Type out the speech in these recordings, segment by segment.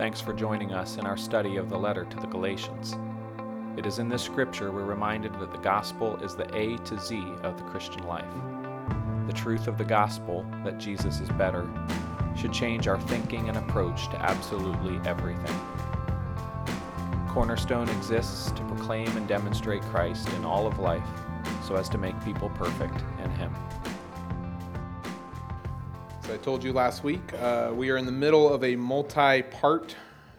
Thanks for joining us in our study of the letter to the Galatians. It is in this scripture we're reminded that the gospel is the A to Z of the Christian life. The truth of the gospel, that Jesus is better, should change our thinking and approach to absolutely everything. Cornerstone exists to proclaim and demonstrate Christ in all of life so as to make people perfect in Him. I told you last week, uh, we are in the middle of a multi part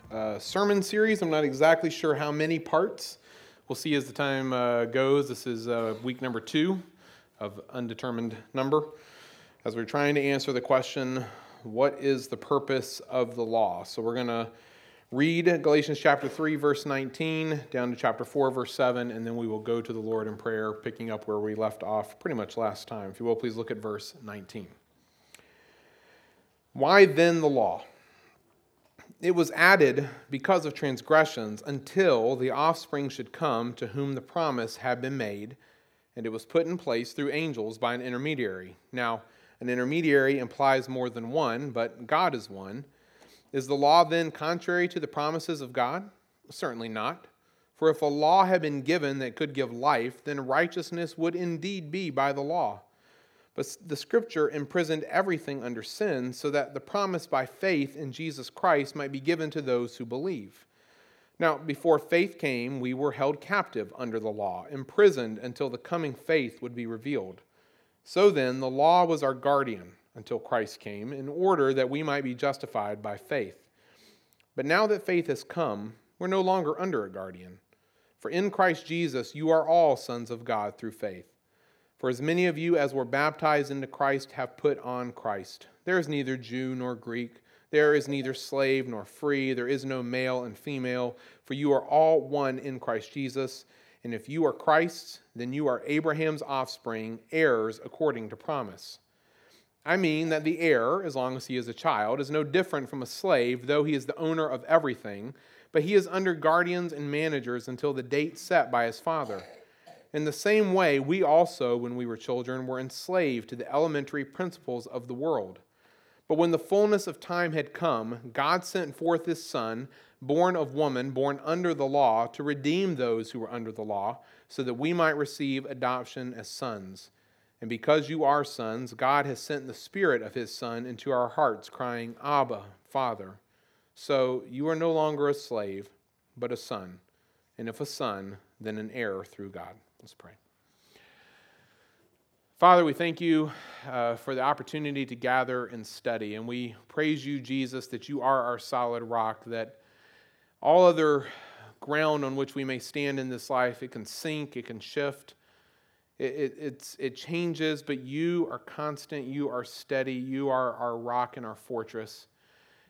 uh, sermon series. I'm not exactly sure how many parts. We'll see as the time uh, goes. This is uh, week number two of undetermined number. As we're trying to answer the question, what is the purpose of the law? So we're going to read Galatians chapter 3, verse 19, down to chapter 4, verse 7, and then we will go to the Lord in prayer, picking up where we left off pretty much last time. If you will, please look at verse 19. Why then the law? It was added because of transgressions until the offspring should come to whom the promise had been made, and it was put in place through angels by an intermediary. Now, an intermediary implies more than one, but God is one. Is the law then contrary to the promises of God? Certainly not. For if a law had been given that could give life, then righteousness would indeed be by the law. But the scripture imprisoned everything under sin so that the promise by faith in Jesus Christ might be given to those who believe. Now, before faith came, we were held captive under the law, imprisoned until the coming faith would be revealed. So then, the law was our guardian until Christ came, in order that we might be justified by faith. But now that faith has come, we're no longer under a guardian. For in Christ Jesus, you are all sons of God through faith. For as many of you as were baptized into Christ have put on Christ. There is neither Jew nor Greek, there is neither slave nor free, there is no male and female, for you are all one in Christ Jesus. And if you are Christ's, then you are Abraham's offspring, heirs according to promise. I mean that the heir, as long as he is a child, is no different from a slave, though he is the owner of everything, but he is under guardians and managers until the date set by his father. In the same way, we also, when we were children, were enslaved to the elementary principles of the world. But when the fullness of time had come, God sent forth his Son, born of woman, born under the law, to redeem those who were under the law, so that we might receive adoption as sons. And because you are sons, God has sent the Spirit of His Son into our hearts, crying, Abba, Father. So you are no longer a slave, but a son. And if a son, then an heir through God. Let's pray. Father, we thank you uh, for the opportunity to gather and study. And we praise you, Jesus, that you are our solid rock, that all other ground on which we may stand in this life, it can sink, it can shift. It, it, it changes, but you are constant. You are steady. You are our rock and our fortress.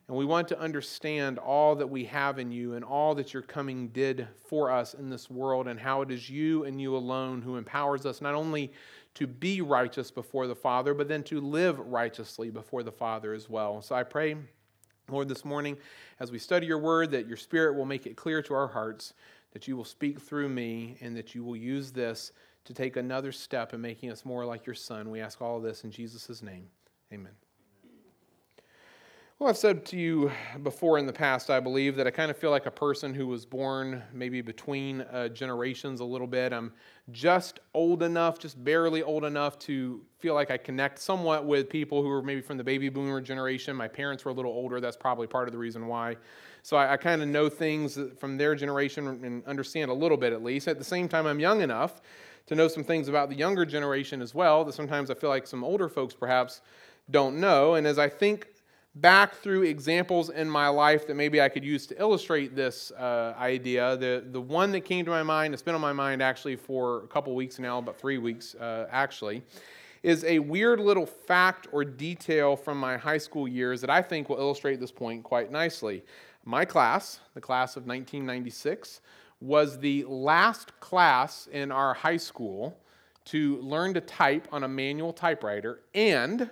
And we want to understand all that we have in you and all that your coming did for us in this world and how it is you and you alone who empowers us not only to be righteous before the Father, but then to live righteously before the Father as well. So I pray, Lord, this morning as we study your word, that your Spirit will make it clear to our hearts, that you will speak through me, and that you will use this to take another step in making us more like your Son. We ask all of this in Jesus' name. Amen. Well, I've said to you before in the past, I believe, that I kind of feel like a person who was born maybe between uh, generations a little bit. I'm just old enough, just barely old enough to feel like I connect somewhat with people who are maybe from the baby boomer generation. My parents were a little older. That's probably part of the reason why. So I, I kind of know things from their generation and understand a little bit at least. At the same time, I'm young enough to know some things about the younger generation as well that sometimes I feel like some older folks perhaps don't know. And as I think back through examples in my life that maybe I could use to illustrate this uh, idea, the, the one that came to my mind, it's been on my mind actually for a couple weeks now, about three weeks uh, actually, is a weird little fact or detail from my high school years that I think will illustrate this point quite nicely. My class, the class of 1996, was the last class in our high school to learn to type on a manual typewriter, and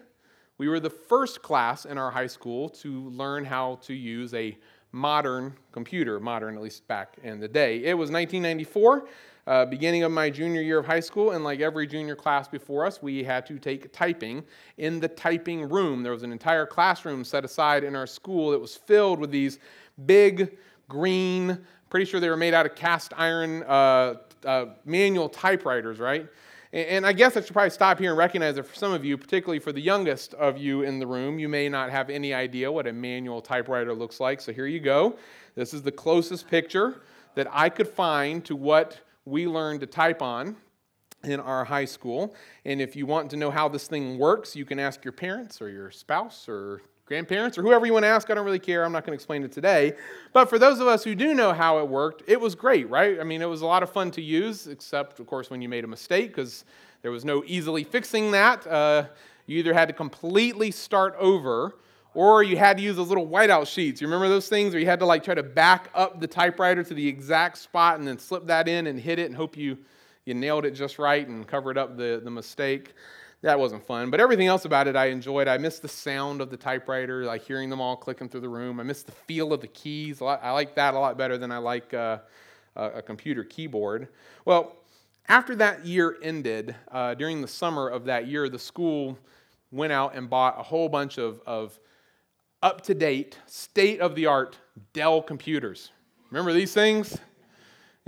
we were the first class in our high school to learn how to use a modern computer, modern at least back in the day. It was 1994. Uh, beginning of my junior year of high school, and like every junior class before us, we had to take typing in the typing room. There was an entire classroom set aside in our school that was filled with these big, green, pretty sure they were made out of cast iron uh, uh, manual typewriters, right? And I guess I should probably stop here and recognize that for some of you, particularly for the youngest of you in the room, you may not have any idea what a manual typewriter looks like. So here you go. This is the closest picture that I could find to what we learned to type on in our high school. And if you want to know how this thing works, you can ask your parents or your spouse or grandparents or whoever you want to ask. I don't really care. I'm not going to explain it today. But for those of us who do know how it worked, it was great, right? I mean, it was a lot of fun to use, except, of course, when you made a mistake, because there was no easily fixing that. Uh, you either had to completely start over or you had to use those little whiteout sheets. You remember those things where you had to like try to back up the typewriter to the exact spot and then slip that in and hit it and hope you, you nailed it just right and covered up the, the mistake that wasn't fun. But everything else about it I enjoyed. I missed the sound of the typewriter, like hearing them all clicking through the room. I missed the feel of the keys. I like that a lot better than I like uh, a computer keyboard. Well, after that year ended, uh, during the summer of that year, the school went out and bought a whole bunch of, of up to date, state of the art Dell computers. Remember these things?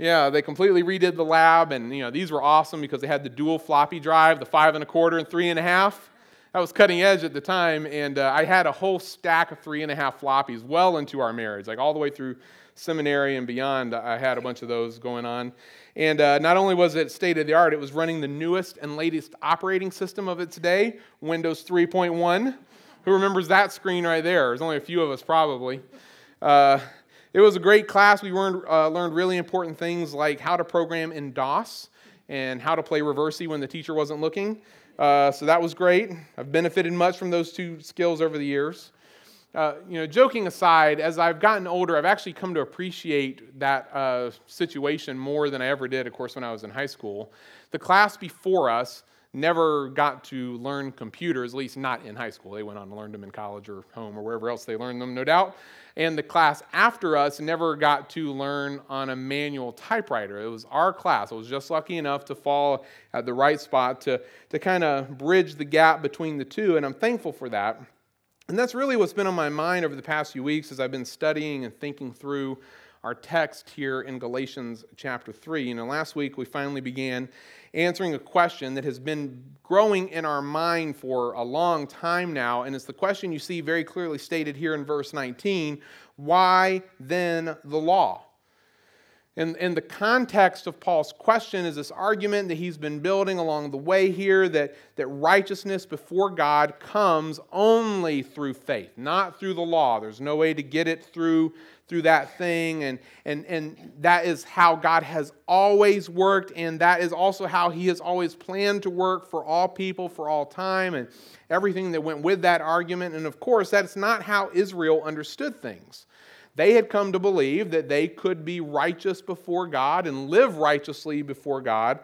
Yeah, they completely redid the lab, and you know these were awesome because they had the dual floppy drive, the five and a quarter and three and a half. That was cutting edge at the time, and uh, I had a whole stack of three and a half floppies well into our marriage, like all the way through seminary and beyond. I had a bunch of those going on, and uh, not only was it state of the art, it was running the newest and latest operating system of its day, Windows 3.1. Who remembers that screen right there? There's only a few of us probably. Uh, it was a great class. We learned, uh, learned really important things like how to program in DOS and how to play Reversi when the teacher wasn't looking. Uh, so that was great. I've benefited much from those two skills over the years. Uh, you know, joking aside, as I've gotten older, I've actually come to appreciate that uh, situation more than I ever did, of course, when I was in high school. The class before us never got to learn computers, at least not in high school. They went on to learn them in college or home or wherever else they learned them, no doubt and the class after us never got to learn on a manual typewriter. It was our class. I was just lucky enough to fall at the right spot to, to kind of bridge the gap between the two, and I'm thankful for that. And that's really what's been on my mind over the past few weeks as I've been studying and thinking through our text here in Galatians chapter 3. You know, last week we finally began answering a question that has been growing in our mind for a long time now, and it's the question you see very clearly stated here in verse 19 why then the law? And, and the context of Paul's question is this argument that he's been building along the way here that, that righteousness before God comes only through faith, not through the law. There's no way to get it through through that thing. And, and, and that is how God has always worked. And that is also how He has always planned to work for all people for all time and everything that went with that argument. And of course, that's not how Israel understood things. They had come to believe that they could be righteous before God and live righteously before God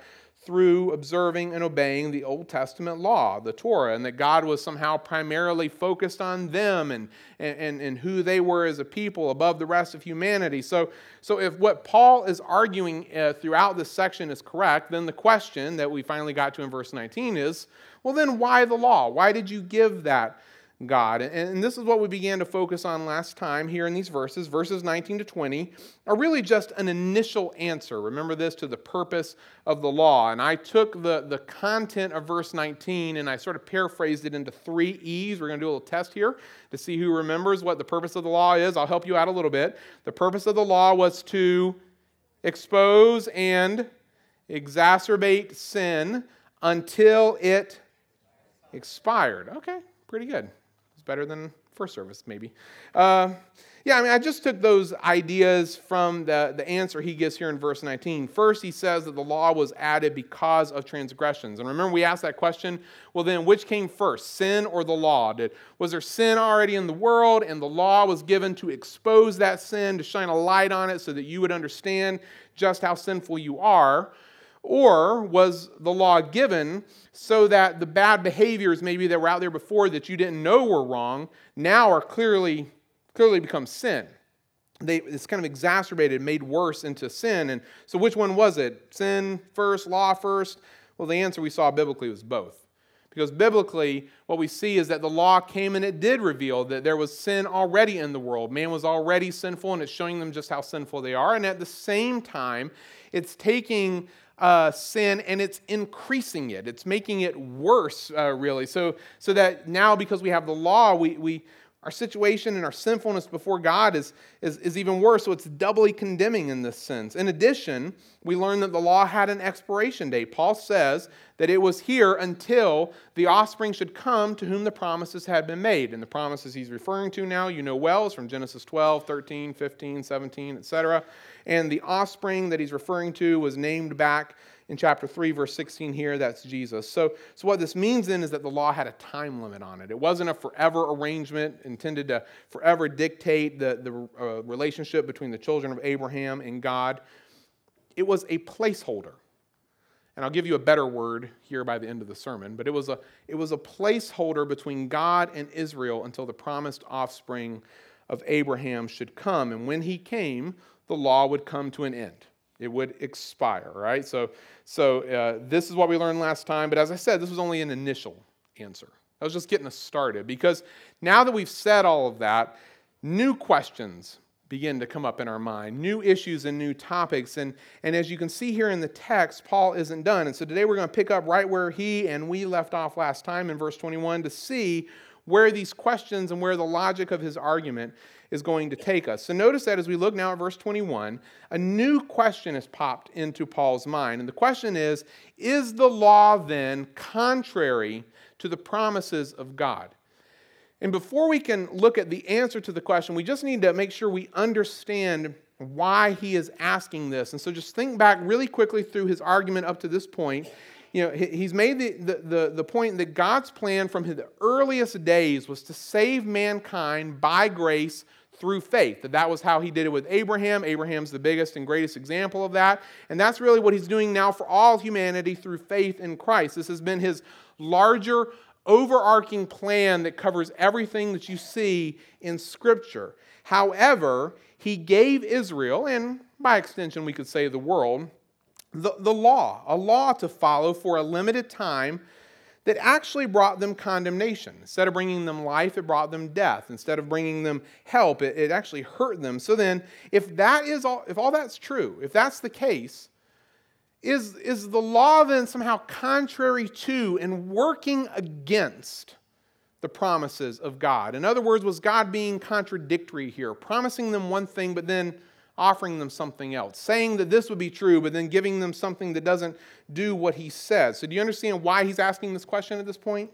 through observing and obeying the Old Testament law, the Torah, and that God was somehow primarily focused on them and, and, and who they were as a people above the rest of humanity. So, so if what Paul is arguing uh, throughout this section is correct, then the question that we finally got to in verse 19 is well, then why the law? Why did you give that? God. And this is what we began to focus on last time here in these verses. Verses 19 to 20 are really just an initial answer. Remember this to the purpose of the law. And I took the, the content of verse 19 and I sort of paraphrased it into three E's. We're going to do a little test here to see who remembers what the purpose of the law is. I'll help you out a little bit. The purpose of the law was to expose and exacerbate sin until it expired. Okay, pretty good better than first service, maybe. Uh, yeah, I mean, I just took those ideas from the, the answer he gives here in verse 19. First, he says that the law was added because of transgressions. And remember, we asked that question well, then, which came first, sin or the law? Did, was there sin already in the world, and the law was given to expose that sin, to shine a light on it so that you would understand just how sinful you are? Or was the law given so that the bad behaviors maybe that were out there before that you didn't know were wrong now are clearly clearly become sin? They, it's kind of exacerbated, made worse into sin. And so, which one was it? Sin first, law first? Well, the answer we saw biblically was both. Because biblically, what we see is that the law came and it did reveal that there was sin already in the world. Man was already sinful, and it's showing them just how sinful they are. And at the same time, it's taking uh, sin and it's increasing it. It's making it worse, uh, really. So, so that now, because we have the law, we, we, our situation and our sinfulness before God is, is, is even worse, so it's doubly condemning in this sense. In addition, we learn that the law had an expiration date. Paul says that it was here until the offspring should come to whom the promises had been made. And the promises he's referring to now, you know well, is from Genesis 12, 13, 15, 17, etc. And the offspring that he's referring to was named back in chapter 3, verse 16 here, that's Jesus. So, so what this means then is that the law had a time limit on it. It wasn't a forever arrangement intended to forever dictate the, the uh, relationship between the children of Abraham and God. It was a placeholder. And I'll give you a better word here by the end of the sermon, but it was a, it was a placeholder between God and Israel until the promised offspring of Abraham should come. And when he came, the law would come to an end. It would expire, right? So, so uh, this is what we learned last time. But as I said, this was only an initial answer. I was just getting us started because now that we've said all of that, new questions begin to come up in our mind, new issues and new topics. And, and as you can see here in the text, Paul isn't done. And so today we're going to pick up right where he and we left off last time in verse 21 to see where these questions and where the logic of his argument is going to take us. So notice that as we look now at verse 21, a new question has popped into Paul's mind. And the question is Is the law then contrary to the promises of God? And before we can look at the answer to the question, we just need to make sure we understand why he is asking this. And so just think back really quickly through his argument up to this point. You know, he's made the, the, the, the point that God's plan from his earliest days was to save mankind by grace through faith. That that was how he did it with Abraham. Abraham's the biggest and greatest example of that. And that's really what he's doing now for all humanity through faith in Christ. This has been his larger overarching plan that covers everything that you see in Scripture. However, he gave Israel, and by extension, we could say the world, the, the law, a law to follow for a limited time that actually brought them condemnation. Instead of bringing them life, it brought them death. Instead of bringing them help, it, it actually hurt them. So then, if that is all, if all that's true, if that's the case, is, is the law then somehow contrary to and working against the promises of God? In other words, was God being contradictory here, promising them one thing, but then offering them something else, saying that this would be true, but then giving them something that doesn't do what he says. So, do you understand why he's asking this question at this point?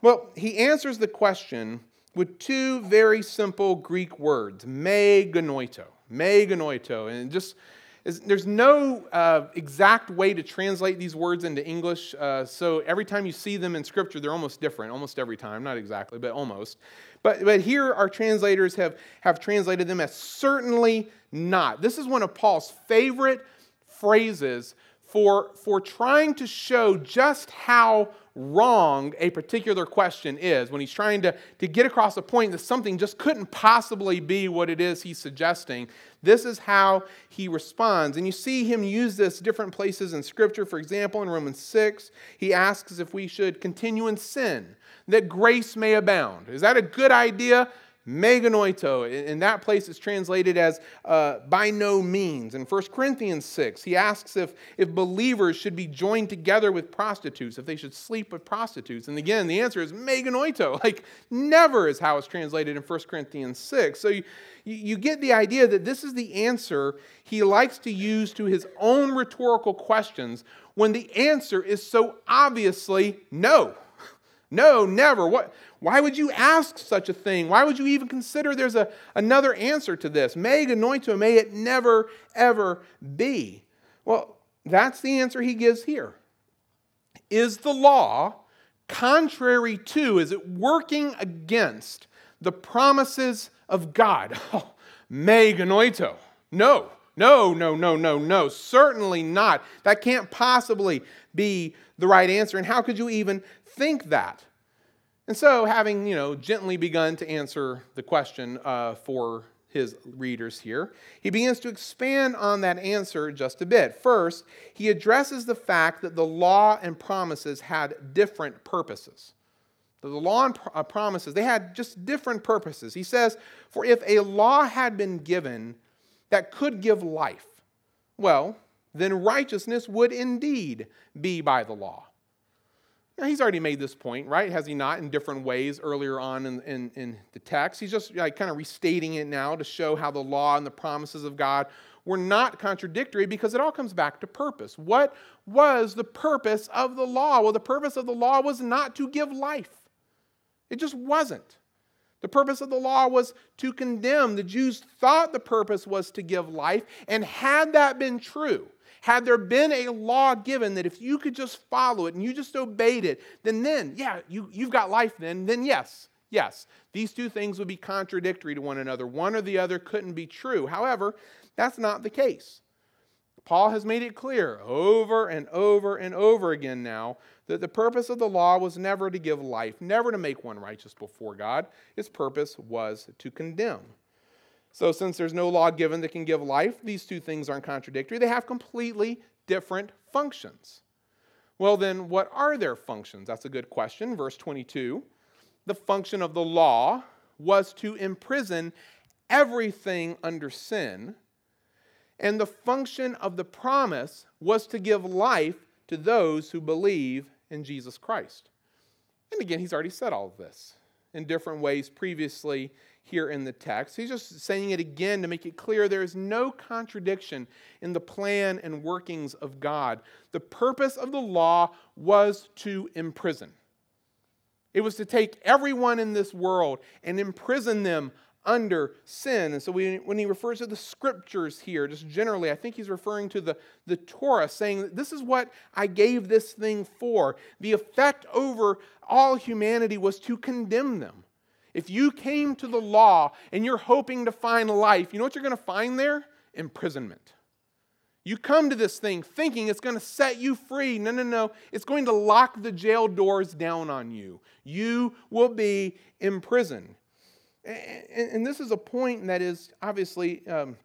Well, he answers the question with two very simple Greek words, me genoito. Me genoito. And just is, there's no uh, exact way to translate these words into English. Uh, so every time you see them in Scripture, they're almost different, almost every time. Not exactly, but almost. But, but here, our translators have, have translated them as certainly not. This is one of Paul's favorite phrases for, for trying to show just how wrong a particular question is, when he's trying to, to get across a point that something just couldn't possibly be what it is he's suggesting, this is how he responds. And you see him use this different places in Scripture. For example, in Romans 6, he asks if we should continue in sin, that grace may abound. Is that a good idea? Me genoito. In that place, it's translated as uh, by no means. In 1 Corinthians 6, he asks if, if believers should be joined together with prostitutes, if they should sleep with prostitutes. And again, the answer is me genoito. Like, never is how it's translated in 1 Corinthians 6. So you, you get the idea that this is the answer he likes to use to his own rhetorical questions when the answer is so obviously no. No, never. What, why would you ask such a thing? Why would you even consider there's a, another answer to this? Me genoito, may it never, ever be. Well, that's the answer he gives here. Is the law contrary to, is it working against the promises of God? Oh, me genoito. No, no, no, no, no, no. Certainly not. That can't possibly be the right answer. And how could you even think that? And so, having you know gently begun to answer the question uh, for his readers here. He begins to expand on that answer just a bit. First, he addresses the fact that the law and promises had different purposes. The law and uh, promises, they had just different purposes. He says, For if a law had been given that could give life, well, then righteousness would indeed be by the law. Now, he's already made this point, right? Has he not, in different ways earlier on in, in, in the text? He's just like, kind of restating it now to show how the law and the promises of God were not contradictory because it all comes back to purpose. What was the purpose of the law? Well, the purpose of the law was not to give life, it just wasn't. The purpose of the law was to condemn. The Jews thought the purpose was to give life, and had that been true, had there been a law given that if you could just follow it and you just obeyed it, then then, yeah, you, you've got life then, then yes, yes. These two things would be contradictory to one another. One or the other couldn't be true. However, that's not the case. Paul has made it clear over and over and over again now that the purpose of the law was never to give life, never to make one righteous before God. Its purpose was to condemn. So, since there's no law given that can give life, these two things aren't contradictory. They have completely different functions. Well, then, what are their functions? That's a good question. Verse 22 The function of the law was to imprison everything under sin, and the function of the promise was to give life to those who believe in Jesus Christ. And again, he's already said all of this in different ways previously here in the text. He's just saying it again to make it clear there is no contradiction in the plan and workings of God. The purpose of the law was to imprison. It was to take everyone in this world and imprison them under sin. And so when he refers to the scriptures here, just generally, I think he's referring to the, the Torah, saying this is what I gave this thing for. The effect over all humanity was to condemn them. If you came to the law and you're hoping to find life, you know what you're going to find there? Imprisonment. You come to this thing thinking it's going to set you free. No, no, no. It's going to lock the jail doors down on you. You will be imprisoned. And this is a point that is obviously um,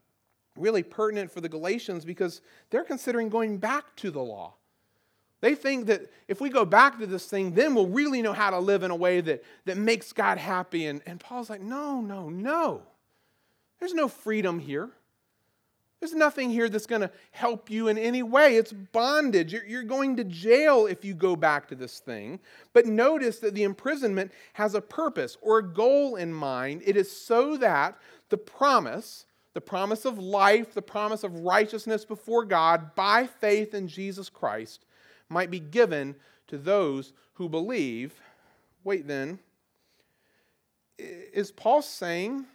really pertinent for the Galatians because they're considering going back to the law. They think that if we go back to this thing, then we'll really know how to live in a way that, that makes God happy. And, and Paul's like, no, no, no. There's no freedom here. There's nothing here that's going to help you in any way. It's bondage. You're, you're going to jail if you go back to this thing. But notice that the imprisonment has a purpose or a goal in mind. It is so that the promise, the promise of life, the promise of righteousness before God by faith in Jesus Christ, might be given to those who believe. Wait, then, is Paul saying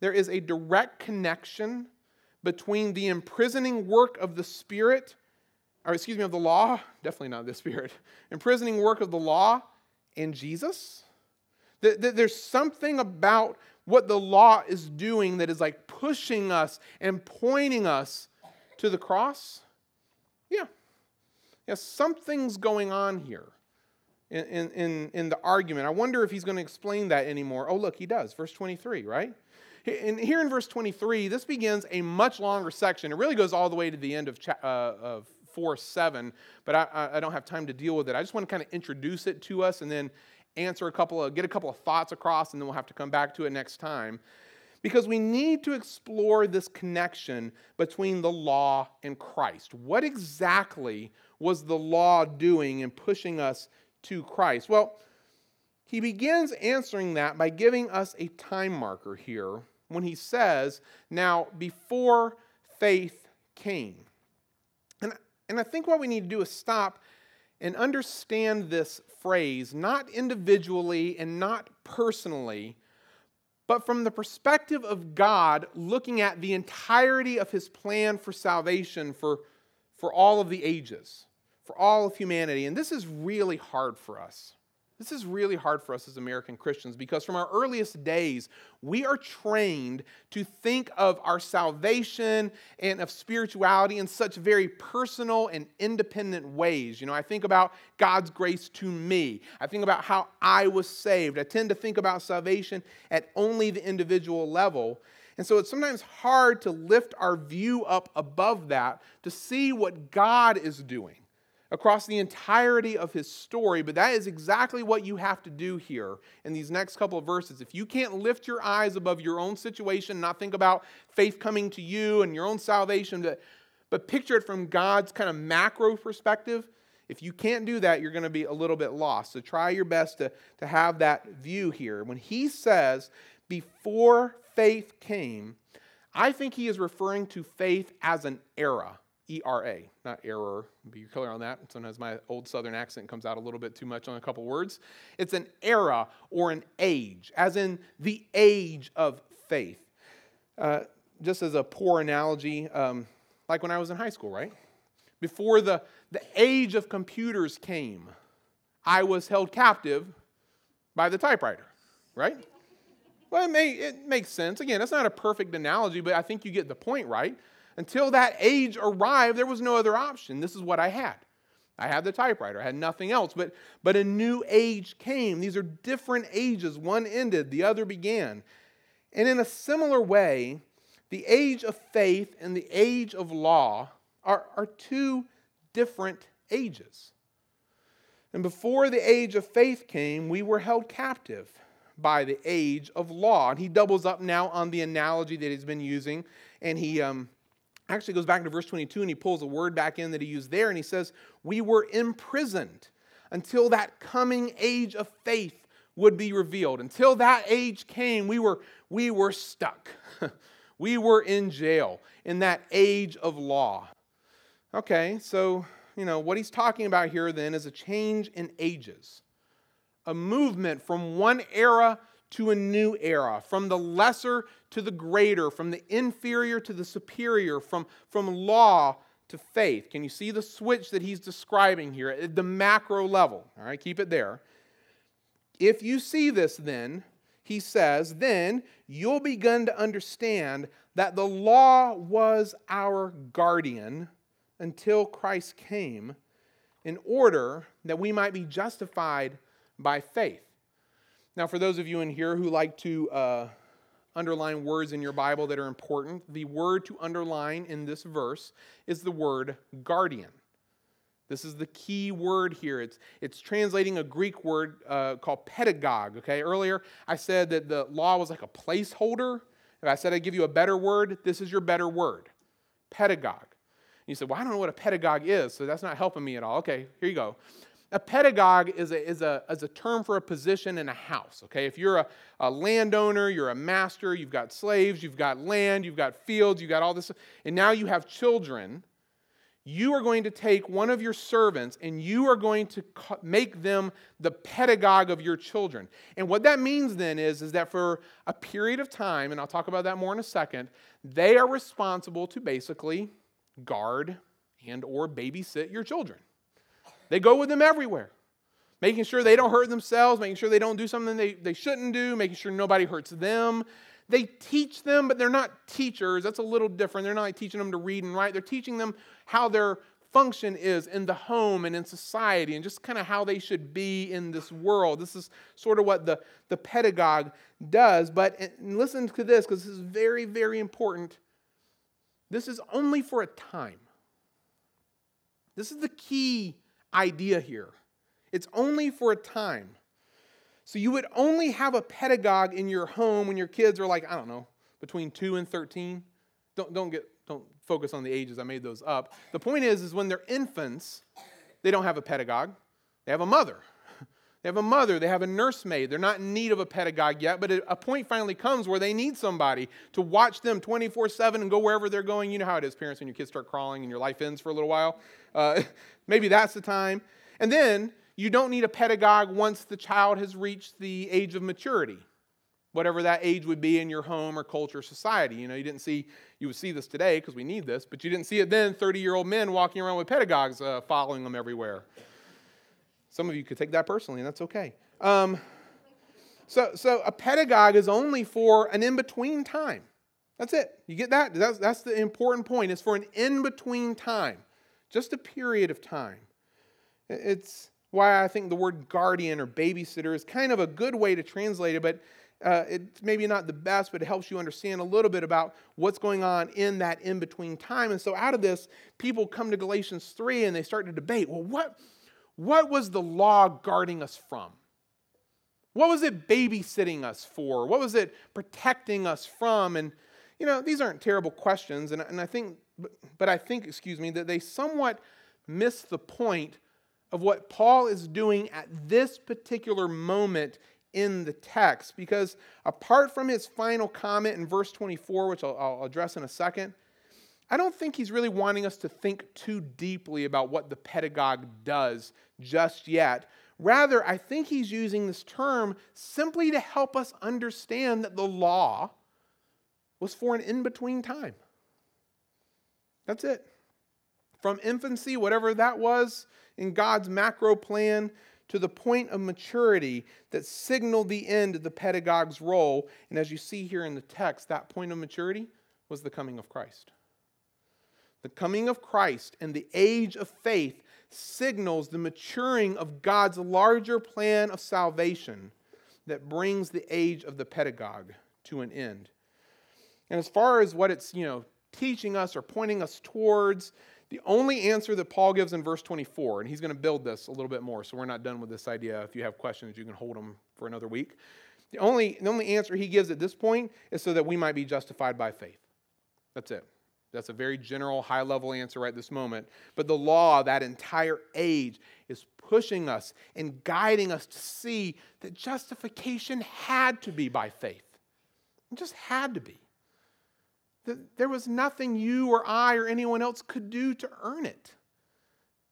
there is a direct connection between the imprisoning work of the Spirit, or excuse me, of the law, definitely not the Spirit, imprisoning work of the law and Jesus? That There's something about what the law is doing that is like pushing us and pointing us to the cross? Yeah, yeah, something's going on here in, in, in the argument. I wonder if he's going to explain that anymore. Oh, look, he does. Verse 23, right? And here in verse 23, this begins a much longer section. It really goes all the way to the end of, uh, of 4 7, but I, I don't have time to deal with it. I just want to kind of introduce it to us and then answer a couple of, get a couple of thoughts across, and then we'll have to come back to it next time because we need to explore this connection between the law and Christ. What exactly was the law doing in pushing us to Christ? Well, he begins answering that by giving us a time marker here when he says, Now, before faith came. And, and I think what we need to do is stop and understand this phrase, not individually and not personally, but from the perspective of God, looking at the entirety of his plan for salvation for, for all of the ages, for all of humanity. And this is really hard for us. This is really hard for us as American Christians because from our earliest days, we are trained to think of our salvation and of spirituality in such very personal and independent ways. You know, I think about God's grace to me, I think about how I was saved. I tend to think about salvation at only the individual level. And so it's sometimes hard to lift our view up above that to see what God is doing across the entirety of his story, but that is exactly what you have to do here in these next couple of verses. If you can't lift your eyes above your own situation, not think about faith coming to you and your own salvation, but, but picture it from God's kind of macro perspective, if you can't do that, you're going to be a little bit lost. So try your best to, to have that view here. When he says, before faith came, I think he is referring to faith as an era. E R A, not error. Be clear on that. Sometimes my old southern accent comes out a little bit too much on a couple words. It's an era or an age, as in the age of faith. Uh, just as a poor analogy, um, like when I was in high school, right? Before the, the age of computers came, I was held captive by the typewriter, right? Well, it, may, it makes sense. Again, that's not a perfect analogy, but I think you get the point, right? Until that age arrived, there was no other option. This is what I had. I had the typewriter, I had nothing else. But, but a new age came. These are different ages. One ended, the other began. And in a similar way, the age of faith and the age of law are, are two different ages. And before the age of faith came, we were held captive by the age of law. And he doubles up now on the analogy that he's been using, and he um, actually goes back to verse 22 and he pulls a word back in that he used there, and he says, We were imprisoned until that coming age of faith would be revealed. Until that age came, we were, we were stuck. we were in jail in that age of law. Okay, so, you know, what he's talking about here then is a change in ages a movement from one era to a new era, from the lesser to the greater, from the inferior to the superior, from, from law to faith. Can you see the switch that he's describing here at the macro level? All right, keep it there. If you see this, then, he says, then you'll begin to understand that the law was our guardian until Christ came in order that we might be justified by faith. Now, for those of you in here who like to uh, underline words in your Bible that are important, the word to underline in this verse is the word guardian. This is the key word here. It's, it's translating a Greek word uh, called pedagogue. Okay, earlier I said that the law was like a placeholder. If I said I'd give you a better word, this is your better word pedagogue. And you said, Well, I don't know what a pedagogue is, so that's not helping me at all. Okay, here you go. A pedagogue is a, is, a, is a term for a position in a house, okay? If you're a, a landowner, you're a master, you've got slaves, you've got land, you've got fields, you've got all this, and now you have children, you are going to take one of your servants and you are going to make them the pedagogue of your children. And what that means then is, is that for a period of time, and I'll talk about that more in a second, they are responsible to basically guard and or babysit your children. They go with them everywhere, making sure they don't hurt themselves, making sure they don't do something they, they shouldn't do, making sure nobody hurts them. They teach them, but they're not teachers. That's a little different. They're not like teaching them to read and write. They're teaching them how their function is in the home and in society and just kind of how they should be in this world. This is sort of what the, the pedagogue does. But eh, listen to this because this is very, very important. This is only for a time. This is the key idea here. It's only for a time. So you would only have a pedagogue in your home when your kids are like, I don't know, between 2 and 13. Don't, don't get don't focus on the ages. I made those up. The point is is when they're infants, they don't have a pedagogue. They have a mother. They have a mother, they have a nursemaid. They're not in need of a pedagogue yet, but a point finally comes where they need somebody to watch them 24 7 and go wherever they're going. You know how it is, parents, when your kids start crawling and your life ends for a little while. Uh, maybe that's the time. And then you don't need a pedagogue once the child has reached the age of maturity, whatever that age would be in your home or culture or society. You know, you didn't see, you would see this today because we need this, but you didn't see it then 30 year old men walking around with pedagogues uh, following them everywhere. Some of you could take that personally, and that's okay. Um, so, so a pedagogue is only for an in between time. That's it. You get that? That's, that's the important point. It's for an in between time, just a period of time. It's why I think the word guardian or babysitter is kind of a good way to translate it, but uh, it's maybe not the best, but it helps you understand a little bit about what's going on in that in between time. And so, out of this, people come to Galatians 3 and they start to debate well, what, what was the law guarding us from? What was it babysitting us for? What was it protecting us from? And, you know, these aren't terrible questions. And, and I think, but I think, excuse me, that they somewhat miss the point of what Paul is doing at this particular moment in the text. Because apart from his final comment in verse 24, which I'll, I'll address in a second, I don't think he's really wanting us to think too deeply about what the pedagogue does just yet. Rather, I think he's using this term simply to help us understand that the law was for an in between time. That's it. From infancy, whatever that was in God's macro plan, to the point of maturity that signaled the end of the pedagogue's role. And as you see here in the text, that point of maturity was the coming of Christ. The coming of Christ and the age of faith signals the maturing of God's larger plan of salvation that brings the age of the pedagogue to an end. And as far as what it's, you know, teaching us or pointing us towards, the only answer that Paul gives in verse 24, and he's going to build this a little bit more, so we're not done with this idea. If you have questions, you can hold them for another week. The only, the only answer he gives at this point is so that we might be justified by faith. That's it. That's a very general, high level answer right this moment. But the law, that entire age, is pushing us and guiding us to see that justification had to be by faith. It just had to be. There was nothing you or I or anyone else could do to earn it.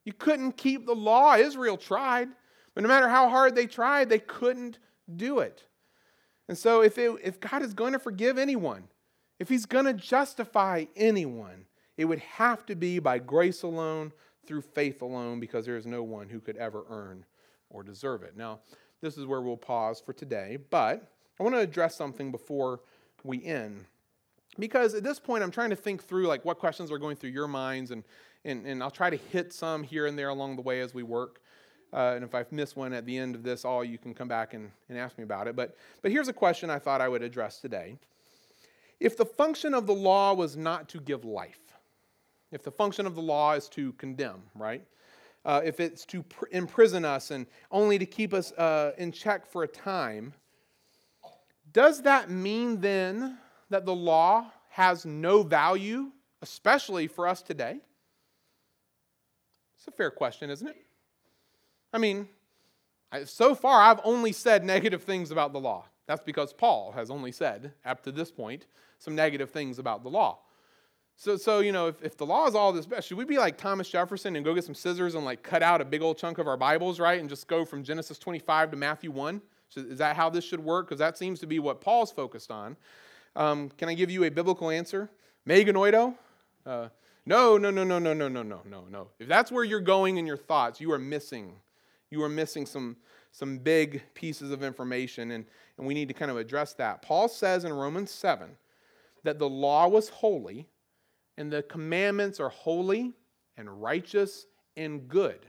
You couldn't keep the law. Israel tried, but no matter how hard they tried, they couldn't do it. And so, if, it, if God is going to forgive anyone, if He's going to justify anyone, it would have to be by grace alone, through faith alone, because there is no one who could ever earn or deserve it. Now, this is where we'll pause for today, but I want to address something before we end. Because at this point, I'm trying to think through like what questions are going through your minds, and, and, and I'll try to hit some here and there along the way as we work. Uh, and if I've missed one at the end of this, all you can come back and, and ask me about it. But, but here's a question I thought I would address today. If the function of the law was not to give life, if the function of the law is to condemn, right? Uh, if it's to pr- imprison us and only to keep us uh, in check for a time, does that mean then that the law has no value, especially for us today? It's a fair question, isn't it? I mean, so far I've only said negative things about the law. That's because Paul has only said, up to this point, some negative things about the law. So, so you know, if, if the law is all this best, should we be like Thomas Jefferson and go get some scissors and like cut out a big old chunk of our Bibles, right? And just go from Genesis 25 to Matthew 1? So is that how this should work? Because that seems to be what Paul's focused on. Um, can I give you a biblical answer? Me genoito? Uh, no, no, no, no, no, no, no, no, no, no. If that's where you're going in your thoughts, you are missing. You are missing some, some big pieces of information, and, and we need to kind of address that. Paul says in Romans 7 that the law was holy, and the commandments are holy and righteous and good.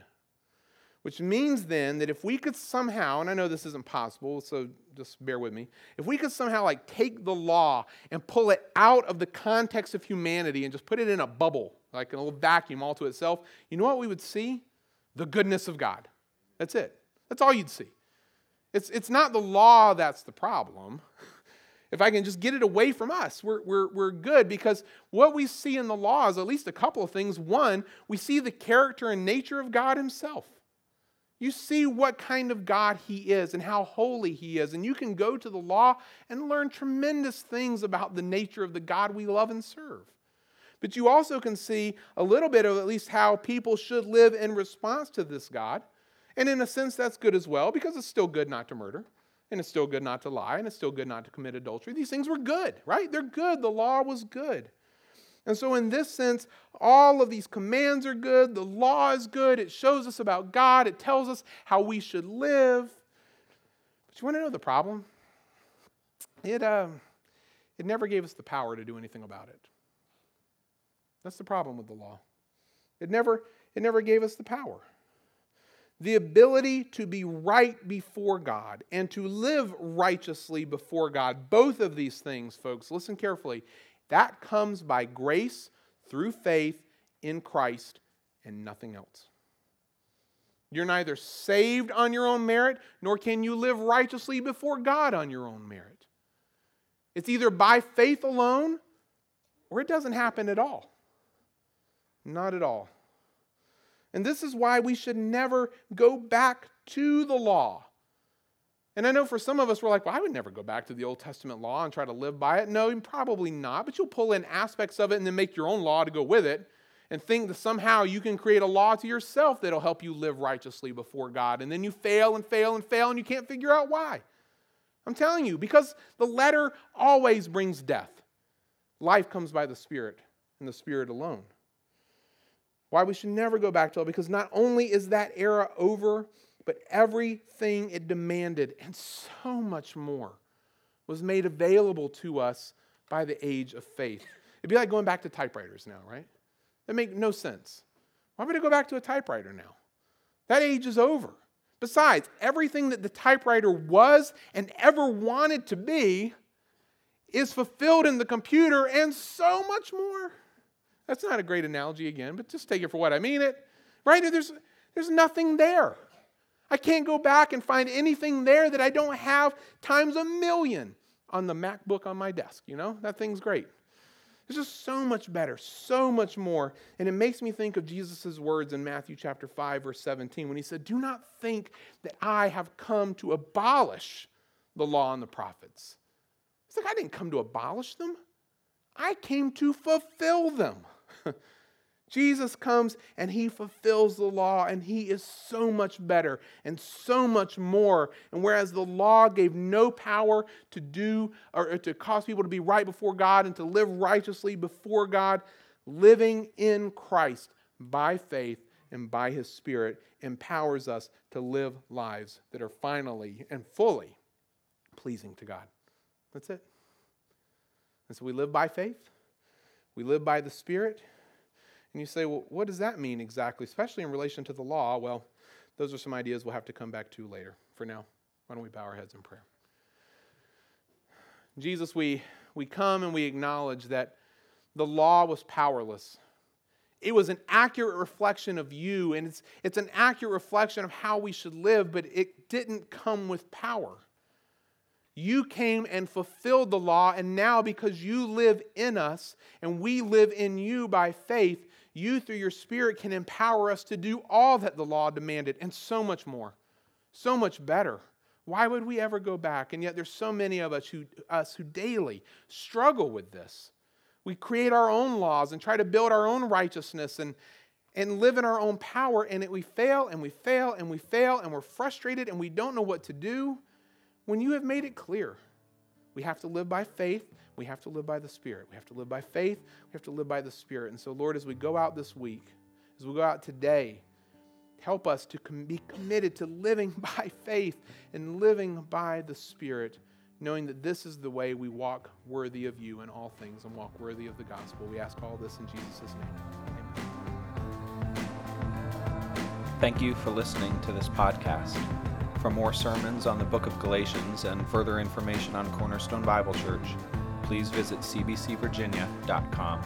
Which means then that if we could somehow, and I know this isn't possible, so just bear with me, if we could somehow like take the law and pull it out of the context of humanity and just put it in a bubble, like a little vacuum all to itself, you know what we would see? The goodness of God. That's it. That's all you'd see. It's, it's not the law that's the problem. if I can just get it away from us, we're, we're, we're good because what we see in the law is at least a couple of things. One, we see the character and nature of God Himself. You see what kind of God He is and how holy He is. And you can go to the law and learn tremendous things about the nature of the God we love and serve. But you also can see a little bit of at least how people should live in response to this God. And in a sense, that's good as well because it's still good not to murder, and it's still good not to lie, and it's still good not to commit adultery. These things were good, right? They're good. The law was good. And so, in this sense, all of these commands are good. The law is good. It shows us about God, it tells us how we should live. But you want to know the problem? It, uh, it never gave us the power to do anything about it. That's the problem with the law. It never, it never gave us the power. The ability to be right before God and to live righteously before God, both of these things, folks, listen carefully, that comes by grace through faith in Christ and nothing else. You're neither saved on your own merit, nor can you live righteously before God on your own merit. It's either by faith alone or it doesn't happen at all. Not at all. And this is why we should never go back to the law. And I know for some of us, we're like, well, I would never go back to the Old Testament law and try to live by it. No, probably not. But you'll pull in aspects of it and then make your own law to go with it and think that somehow you can create a law to yourself that'll help you live righteously before God. And then you fail and fail and fail and you can't figure out why. I'm telling you, because the letter always brings death. Life comes by the Spirit and the Spirit alone. Why we should never go back to it, because not only is that era over, but everything it demanded and so much more was made available to us by the age of faith. It'd be like going back to typewriters now, right? That make no sense. Why would I go back to a typewriter now? That age is over. Besides, everything that the typewriter was and ever wanted to be is fulfilled in the computer and so much more. That's not a great analogy again, but just take it for what I mean it. Right? There's, there's nothing there. I can't go back and find anything there that I don't have times a million on the MacBook on my desk. You know, that thing's great. It's just so much better, so much more. And it makes me think of Jesus' words in Matthew chapter 5, verse 17, when he said, Do not think that I have come to abolish the law and the prophets. It's like I didn't come to abolish them. I came to fulfill them. Jesus comes and he fulfills the law, and he is so much better and so much more. And whereas the law gave no power to do or to cause people to be right before God and to live righteously before God, living in Christ by faith and by his Spirit empowers us to live lives that are finally and fully pleasing to God. That's it. And so we live by faith, we live by the Spirit and you say, well, what does that mean exactly, especially in relation to the law? Well, those are some ideas we'll have to come back to later. For now, why don't we bow our heads in prayer? Jesus, we, we come and we acknowledge that the law was powerless. It was an accurate reflection of you, and it's, it's an accurate reflection of how we should live, but it didn't come with power. You came and fulfilled the law, and now because you live in us and we live in you by faith, you, through your Spirit, can empower us to do all that the law demanded and so much more, so much better. Why would we ever go back? And yet, there's so many of us who, us who daily struggle with this. We create our own laws and try to build our own righteousness and, and live in our own power, and it, we fail and we fail and we fail, and we're frustrated and we don't know what to do when you have made it clear. We have to live by faith we have to live by the Spirit. We have to live by faith. We have to live by the Spirit. And so, Lord, as we go out this week, as we go out today, help us to com- be committed to living by faith and living by the Spirit, knowing that this is the way we walk worthy of you in all things and walk worthy of the gospel. We ask all this in Jesus' name. Thank you for listening to this podcast. For more sermons on the book of Galatians and further information on Cornerstone Bible Church, please visit cbcvirginia.com.